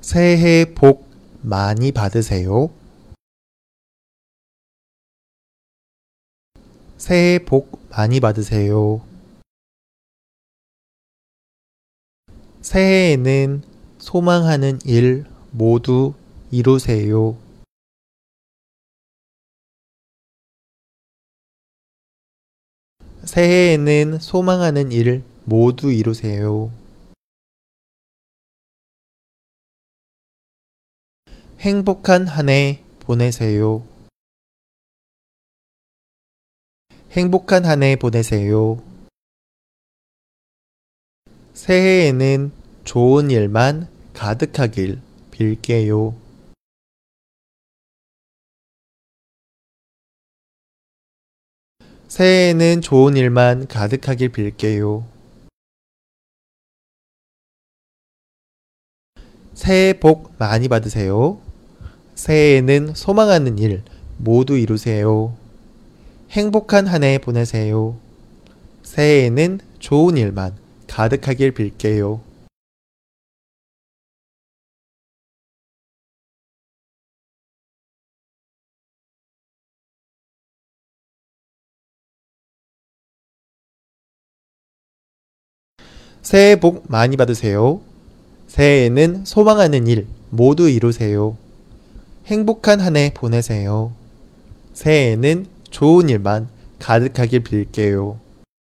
새해 복 많이 받으세요. 새해 복 많이 받으세요. 새해에는 소망하는 일 모두 이루세요. 새해에는 소망하는 일 모두 이루세요. 행복한 한 해 보내세요. 행복한 한 해 보내세요. 새해에는 좋은 일만 가득하길 빌게요. 새해에는 좋은 일만 가득하길 빌게요. 새해 복 많이 받으세요. 새해에는 소망하는 일 모두 이루세요. 행복한 한 해 보내세요. 새해에는 좋은 일만 가득하길 빌게요. 새해 복 많이 받으세요. 새해에는 소망하는 일 모두 이루세요. 행복한 한 해 보내세요. 새해에는 좋은 일만 가득하길 빌게요.